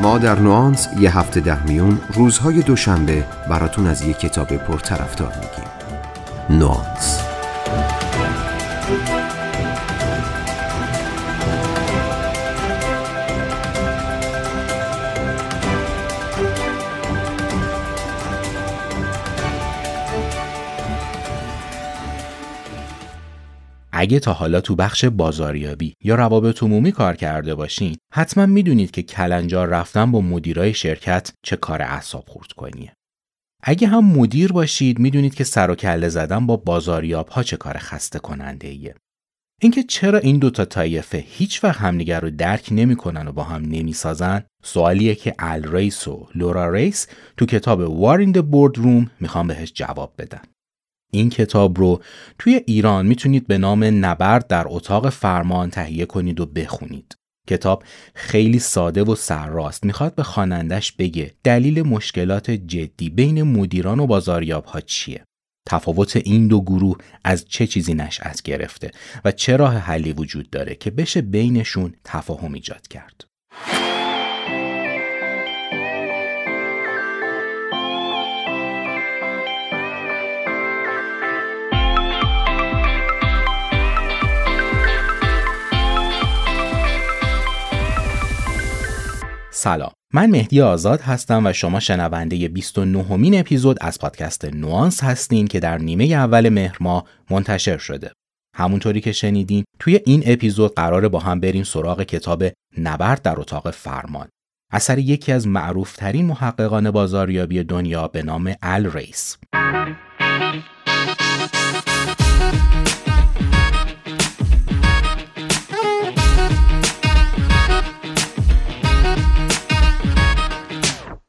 ما در نوانس یه هفته در میون روزهای دوشنبه براتون از یه کتاب پرطرفدار میگیم. نوانس. اگه تا حالا تو بخش بازاریابی یا روابط عمومی کار کرده باشین حتما می‌دونید که کلنجار رفتن با مدیرای شرکت چه کار اعصاب خورد کنیه اگه هم مدیر باشید می‌دونید که سر و کله زدن با بازاریاب ها چه کار خسته کننده ایه. اینکه چرا این دوتا طایفه هیچ وقت همدیگر رو درک نمی‌کنن و با هم نمی‌سازن سوالیه که ال ریس و لورا ریس تو کتاب War in the Boardroom می‌خوان بهش جواب بدن این کتاب رو توی ایران می‌تونید به نام نبرد در اتاق فرمان تهیه کنید و بخونید. کتاب خیلی ساده و سرراست می‌خواد به خوانندش بگه دلیل مشکلات جدی بین مدیران و بازاریاب ها چیه. تفاوت این دو گروه از چه چیزی نشأت گرفته و چه راه حلی وجود داره که بشه بینشون تفاهم ایجاد کرد. سلام. من مهدی آزاد هستم و شما شنونده 29 همین اپیزود از پادکست نوانس هستین که در نیمه اول مهر ماه منتشر شده. همونطوری که شنیدین توی این اپیزود قراره با هم بریم سراغ کتاب نبرد در اتاق فرمان. اثر یکی از معروفترین محققان بازاریابی دنیا به نام ال ریس.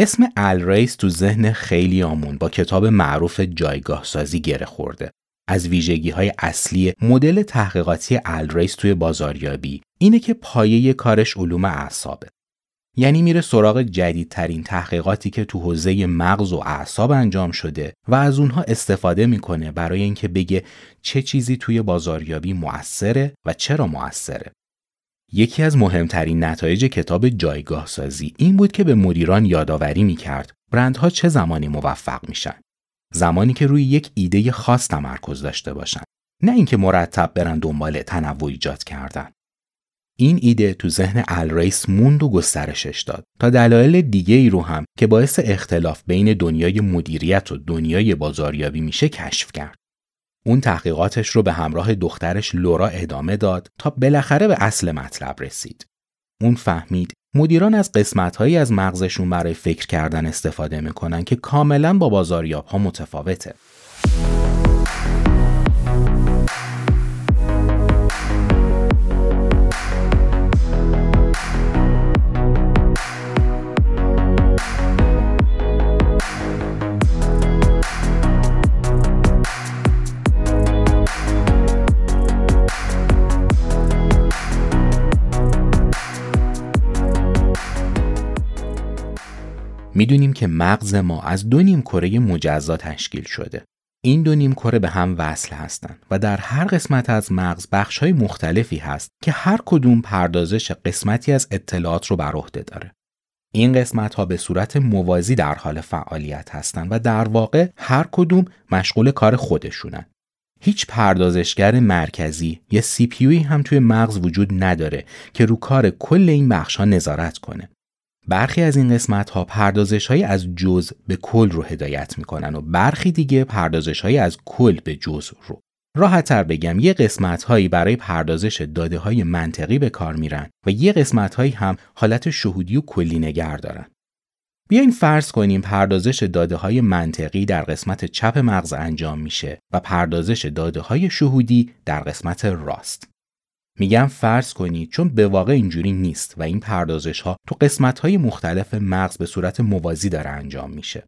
اسم الریس تو ذهن خیلی آمون با کتاب معروف جایگاه سازی گره خورده. از ویژگی های اصلی مدل تحقیقاتی الریس توی بازاریابی اینه که پایه کارش علوم اعصابه. یعنی میره سراغ جدیدترین تحقیقاتی که تو حوزه مغز و اعصاب انجام شده و از اونها استفاده می‌کنه برای اینکه بگه چه چیزی توی بازاریابی موثره و چرا موثره. یکی از مهمترین نتایج کتاب جایگاه سازی این بود که به مدیران یادآوری می کرد برندها چه زمانی موفق میشن. زمانی که روی یک ایده خاص تمرکز داشته باشند. نه اینکه مرتب برن دنبال تنوع ایجاد کردن. این ایده تو ذهن الریس موند و گسترشش داد تا دلایل دیگه ای رو هم که باعث اختلاف بین دنیای مدیریت و دنیای بازاریابی میشه کشف کرد. اون تحقیقاتش رو به همراه دخترش لورا ادامه داد تا بالاخره به اصل مطلب رسید. اون فهمید مدیران از قسمتهایی از مغزشون برای فکر کردن استفاده می‌کنن که کاملا با بازاریاب ها متفاوته. می‌دونیم که مغز ما از دو نیم کره مجزا تشکیل شده. این دو نیم کره به هم وصل هستند و در هر قسمت از مغز بخش های مختلفی هست که هر کدوم پردازش قسمتی از اطلاعات رو بر عهده داره. این قسمت ها به صورت موازی در حال فعالیت هستند و در واقع هر کدوم مشغول کار خودشونن. هیچ پردازشگر مرکزی یا سی هم توی مغز وجود نداره که رو کار کل این بخش ها نظارت کنه. برخی از این قسمت ها پردازش های از جز به کل رو هدایت می‌کنن و برخی دیگه پردازش های از کل به جز رو. راحتتر بگم یه قسمت هایی برای پردازش داده های منطقی به کار میرن و یه قسمت هایی هم حالت شهودی و کلی نگر دارن. بیاین فرض کنیم پردازش داده های منطقی در قسمت چپ مغز انجام میشه و پردازش داده های شهودی در قسمت راست. میگم فرض کنید چون به واقع اینجوری نیست و این پردازش ها تو قسمت های مختلف مغز به صورت موازی داره انجام میشه.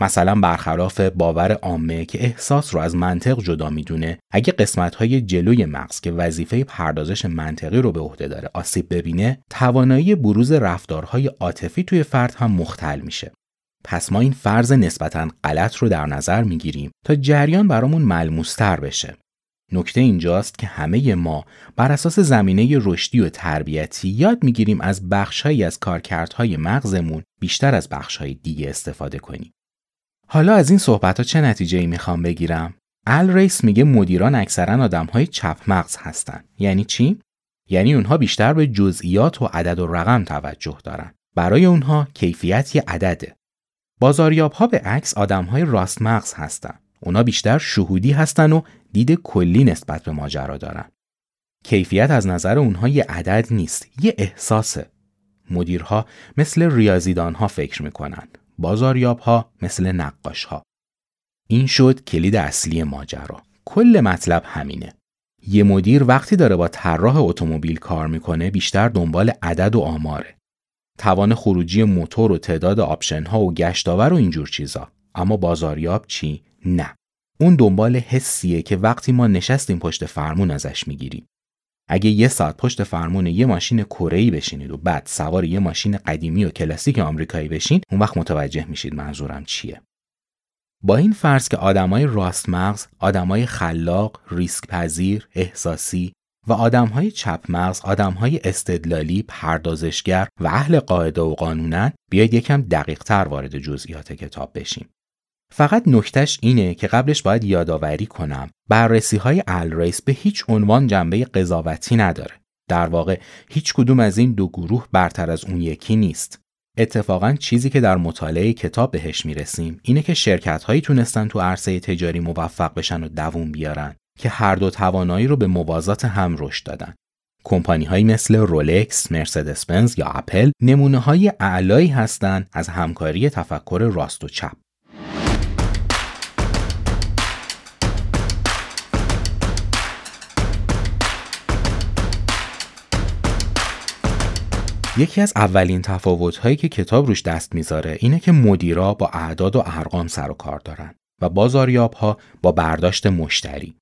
مثلا برخلاف باور عامه که احساس رو از منطق جدا می‌دونه اگه قسمت های جلوی مغز که وظیفه پردازش منطقی رو به عهده داره آسیب ببینه توانایی بروز رفتارهای عاطفی توی فرد هم مختل میشه پس ما این فرض نسبتا غلط رو در نظر می‌گیریم تا جریان برامون ملموستر بشه نکته اینجاست که همه ما بر اساس زمینه رشدی و تربیتی یاد می‌گیریم از بخشهایی از کارکردهای مغزمون بیشتر از بخشهای دیگه استفاده کنیم. حالا از این صحبت ها چه نتیجه می‌خوام بگیرم؟ ال ریس میگه مدیران اکثرا آدم های چپ مغز هستن. یعنی چی؟ یعنی اونها بیشتر به جزئیات و عدد و رقم توجه دارن. برای اونها کیفیت یه عدده. بازاریاب ها به عکس آدم های راست مغز هستن. اونا بیشتر شهودی هستن و دید کلی نسبت به ماجرا دارن. کیفیت از نظر اونها یه عدد نیست، یه احساسه. مدیرها مثل ریاضیدان ها فکر می‌کنن. بازاریاب ها مثل نقاش ها. این شد کلید اصلی ماجرا. کل مطلب همینه. یه مدیر وقتی داره با طراح اتومبیل کار می‌کنه بیشتر دنبال عدد و آماره. توان خروجی موتور و تعداد آپشن ها و گشتاور و اینجور چیزا. اما بازاریاب چی؟ نه. اون دنبال حسیه که وقتی ما نشستیم پشت فرمون ازش می‌گیریم. اگه یه ساعت پشت فرمون یه ماشین کره‌ای بشینید و بعد سوار یه ماشین قدیمی و کلاسیک آمریکایی بشین اون وقت متوجه میشید منظورم چیه با این فرض که آدمای راست مغز آدمای خلاق ریسک پذیر احساسی و آدمهای چپ مغز آدمهای استدلالی پردازشگر و اهل قاعده و قانونن بیاید یکم دقیق تر وارد جزئیات کتاب بشیم فقط نکتش اینه که قبلش باید یادآوری کنم بررسی های الریس به هیچ عنوان جنبه قضاوتی نداره. در واقع هیچ کدوم از این دو گروه برتر از اون یکی نیست. اتفاقا چیزی که در مطالعه کتاب بهش می‌رسیم اینه که شرکت هایی تونستن تو عرصه تجاری موفق بشن و دووم بیارن که هر دو توانایی رو به موازات هم رشد دادن. کمپانی هایی مثل رولکس، مرسدس بنز یا اپل نمونه های اعلایی هستند از همکاری تفکر راست و چپ. یکی از اولین تفاوت‌هایی که کتاب روش دست می‌ذاره اینه که مدیرا با اعداد و ارقام سر و کار دارن و بازاریابها با برداشت مشتری.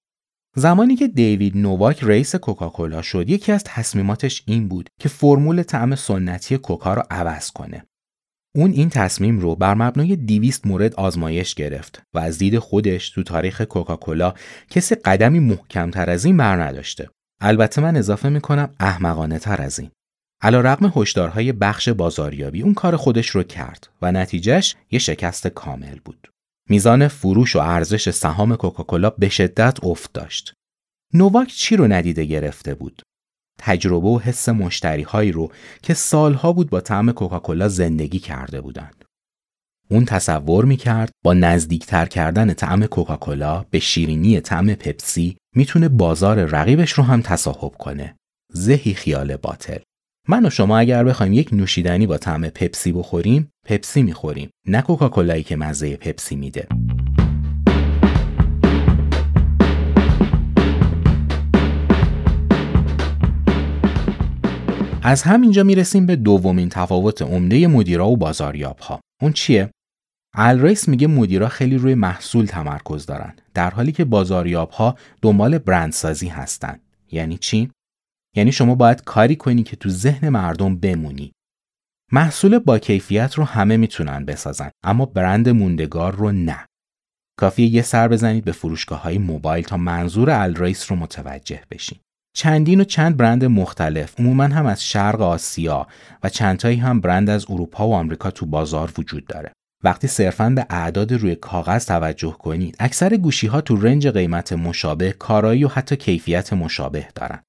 زمانی که دیوید نوواک رئیس کوکاکولا شد یکی از تصمیماتش این بود که فرمول طعم سنتی کوکا رو عوض کنه. اون این تصمیم رو بر مبنای 200 مورد آزمایش گرفت و از دید خودش تو تاریخ کوکاکولا کسی قدمی محکمتر از این بر نداشته. البته من اضافه می‌کنم احمقانه تر از این. علا رقم هشدارهای بخش بازاریابی اون کار خودش رو کرد و نتیجهش یه شکست کامل بود. میزان فروش و ارزش سهام کوکاکولا به شدت افت داشت. نوواک چی رو ندیده گرفته بود؟ تجربه و حس مشتری هایی رو که سالها بود با طعم کوکاکولا زندگی کرده بودند. اون تصور می‌کرد با نزدیکتر کردن طعم کوکاکولا به شیرینی طعم پپسی می‌تونه بازار رقیبش رو هم تصاحب کنه. زهی خیال باطل. من و شما اگر بخوایم یک نوشیدنی با طعم پپسی بخوریم پپسی می‌خوریم نه کوکاکولایی که مزه پپسی میده. از همینجا می‌رسیم به دومین تفاوت عمده مدیرا و بازاریاب ها اون چیه؟ الریس میگه مدیرا خیلی روی محصول تمرکز دارن در حالی که بازاریاب ها دنبال برندسازی هستن. یعنی چی؟ یعنی شما باید کاری کنی که تو ذهن مردم بمونی. محصول با کیفیت رو همه می‌تونن بسازن اما برند موندگار رو نه. کافیه یه سر بزنید به فروشگاه های موبایل تا منظور الرایس رو متوجه بشین. چندین و چند برند مختلف عموما هم از شرق آسیا و چندتایی هم برند از اروپا و آمریکا تو بازار وجود داره. وقتی صرفا به اعداد روی کاغذ توجه کنید اکثر گوشی ها تو رنج قیمت مشابه کارایی و حتی کیفیت مشابه دارن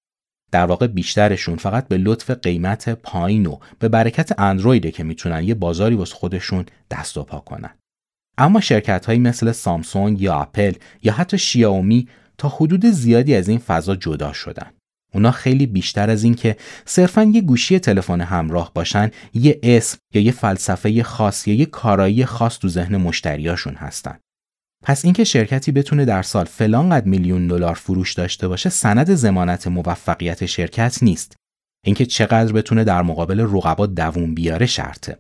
در واقع بیشترشون فقط به لطف قیمت پایین و به برکت اندرویده که می‌تونن یه بازاری واسه خودشون دست و پا کنن. اما شرکت هایی مثل سامسونگ یا اپل یا حتی شیائومی تا حدود زیادی از این فضا جدا شدن. اونا خیلی بیشتر از این که صرفا یه گوشی تلفن همراه باشن یه اسم یا یه فلسفه خاص یا یه کارایی خاص تو ذهن مشتریاشون هستن. پس اینکه شرکتی بتونه در سال فلان قد میلیون دلار فروش داشته باشه سند زمانت موفقیت شرکت نیست. اینکه چقدر بتونه در مقابل رقبا دووم بیاره شرطه.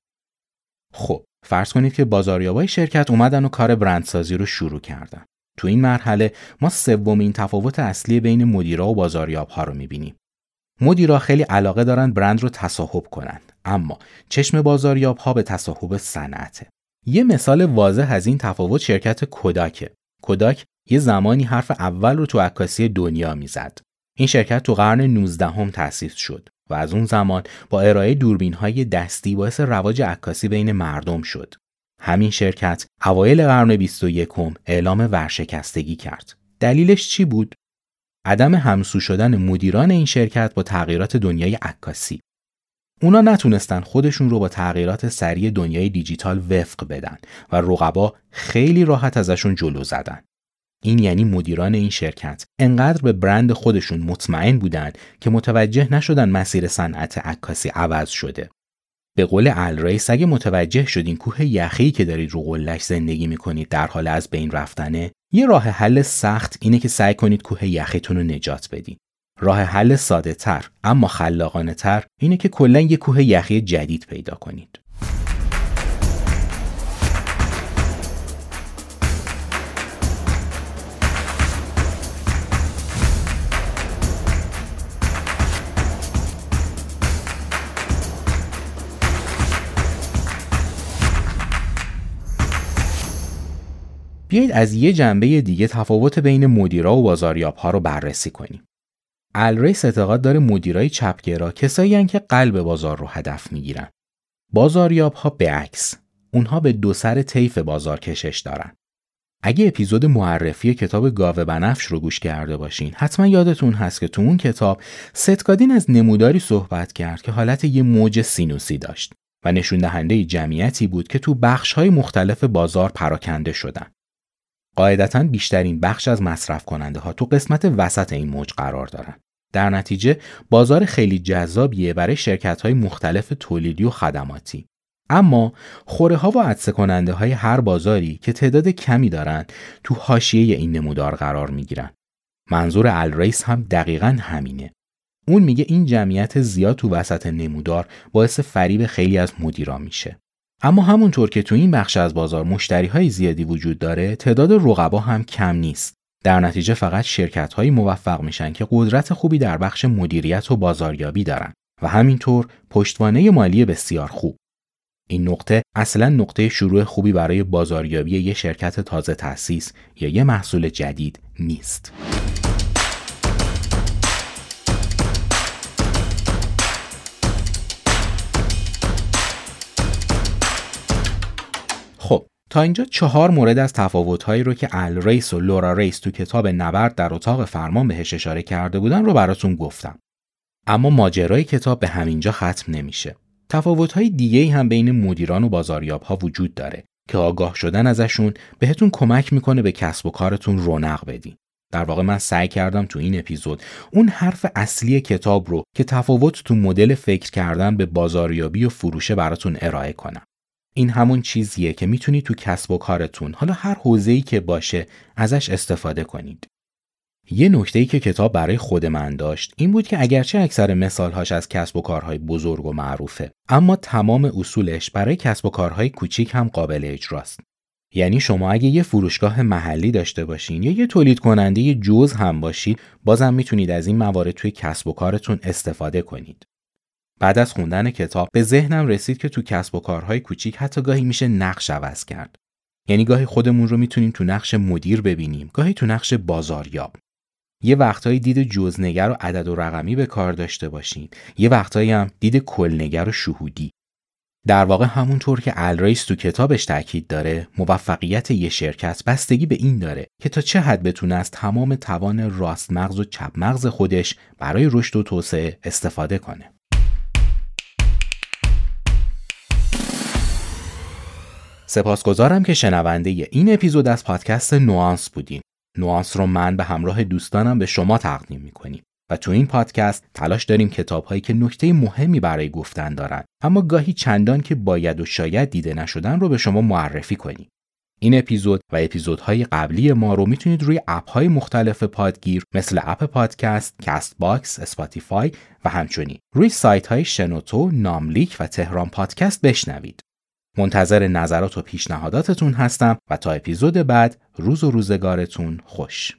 خب فرض کنید که بازاریابای شرکت اومدن و کار برندسازی رو شروع کردن. تو این مرحله ما سومین تفاوت اصلی بین مدیرا و بازاریاب ها رو می‌بینیم. مدیرا خیلی علاقه دارن برند رو تصاحب کنن اما چشم بازاریاب ها به تصاحب صنعته. یه مثال واضح از این تفاوت شرکت کوداکه. کوداک یه زمانی حرف اول رو تو عکاسی دنیا می‌زد. این شرکت تو قرن 19 هم تأسیس شد و از اون زمان با ارائه دوربین های دستی باعث رواج عکاسی بین مردم شد. همین شرکت اوایل قرن 21 اعلام ورشکستگی کرد. دلیلش چی بود؟ عدم همسو شدن مدیران این شرکت با تغییرات دنیای عکاسی. اونا نتونستن خودشون رو با تغییرات سریع دنیای دیجیتال وفق بدن و رقبا خیلی راحت ازشون جلو زدن. این یعنی مدیران این شرکت انقدر به برند خودشون مطمئن بودن که متوجه نشدن مسیر صنعت عکاسی عوض شده. به قول الریس اگه متوجه شدین کوه یخی که دارید رو قلش زندگی می‌کنید در حال از بین رفتنه یه راه حل سخت اینه که سعی کنید کوه یخیتون رو نجات بدین. راه حل ساده تر اما خلاقانه تر اینه که کلا یه کوه یخی جدید پیدا کنید. بیایید از یه جنبه دیگه تفاوت بین مدیرا و بازاریاب ها رو بررسی کنیم. الریس اعتقاد داره مدیرای چپگرا کسایی که قلب بازار رو هدف می‌گیرن. بازاریاب ها به عکس. اونها به دو سر طیف بازار کشش دارن. اگه اپیزود معرفی کتاب گاوه بنفش رو گوش کرده باشین حتما یادتون هست که تو اون کتاب ستکادین از نموداری صحبت کرد که حالت یه موج سینوسی داشت و نشون دهنده جمعیتی بود که تو بخش های مختلف بازار پراکنده شدن. قاعدتا بیشترین بخش از مصرف کننده ها تو قسمت وسط این موج قرار دارن. در نتیجه بازار خیلی جذابیه برای شرکت های مختلف تولیدی و خدماتی. اما خوره ها و عدسه کننده های هر بازاری که تعداد کمی دارن تو حاشیه این نمودار قرار می گیرن. منظور الریس هم دقیقا همینه. اون میگه این جمعیت زیاد تو وسط نمودار باعث فریب خیلی از مدیران میشه. اما همونطور که تو این بخش از بازار مشتری های زیادی وجود داره تعداد رقبا هم کم نیست در نتیجه فقط شرکت هایی موفق میشن که قدرت خوبی در بخش مدیریت و بازاریابی دارن و همینطور پشتوانه مالی بسیار خوب این نقطه اصلا نقطه شروع خوبی برای بازاریابی یه شرکت تازه تأسیس یا یه محصول جدید نیست. تا اینجا چهار مورد از تفاوتهایی رو که ال ریس و لورا ریس تو کتاب نبرد در اتاق فرمان بهش اشاره کرده بودن رو براتون گفتم. اما ماجرای کتاب به همینجا ختم نمیشه. تفاوتهای دیگه هم بین مدیران و بازاریاب ها وجود داره که آگاه شدن ازشون بهتون کمک می‌کنه به کسب و کارتون رونق بدین. در واقع من سعی کردم تو این اپیزود اون حرف اصلی کتاب رو که تفاوت تو مدل فکر کردن به بازاریابی و فروشه براتون ارائه کنم. این همون چیزیه که می‌تونید تو کسب و کارتون حالا هر حوزه‌ای که باشه ازش استفاده کنید. یه نکته ای که کتاب برای خود من داشت این بود که اگرچه اکثر مثالهاش از کسب و کارهای بزرگ و معروفه اما تمام اصولش برای کسب و کارهای کوچیک هم قابل اجراست. یعنی شما اگه یه فروشگاه محلی داشته باشین یا یه تولید کننده جز هم باشید بازم می‌تونید از این موارد توی کسب و کارتون استفاده کنید. بعد از خوندن کتاب به ذهنم رسید که تو کسب و کارهای کوچیک حتی گاهی میشه نقش عوض کرد. یعنی گاهی خودمون رو می‌تونیم تو نقش مدیر ببینیم، گاهی تو نقش بازاریاب. یه وقتایی دید جزنگر و عدد و رقمی به کار داشته باشین، یه وقتایی هم دید کلنگر و شهودی. در واقع همونطور که الریس تو کتابش تاکید داره موفقیت یه شرکت بستگی به این داره که تا چه حد بتونه از تمام توان راست مغز و چپ مغز خودش برای رشد و توسعه استفاده کنه سپاسگزارم که شنونده این اپیزود از پادکست نوانس بودین. نوانس رو من به همراه دوستانم به شما تقدیم می‌کنیم و تو این پادکست تلاش داریم کتابهایی که نکته مهمی برای گفتن دارن اما گاهی چندان که باید و شاید دیده نشدن رو به شما معرفی کنیم. این اپیزود و اپیزودهای قبلی ما رو می‌تونید روی اپهای مختلف پادگیر مثل اپ پادکست، کست باکس، اسپاتیفای و همچنین روی سایت های شنوتو، ناملیک و تهران پادکست بشنوید. منتظر نظرات و پیشنهاداتتون هستم و تا اپیزود بعد روز و روزگارتون خوش.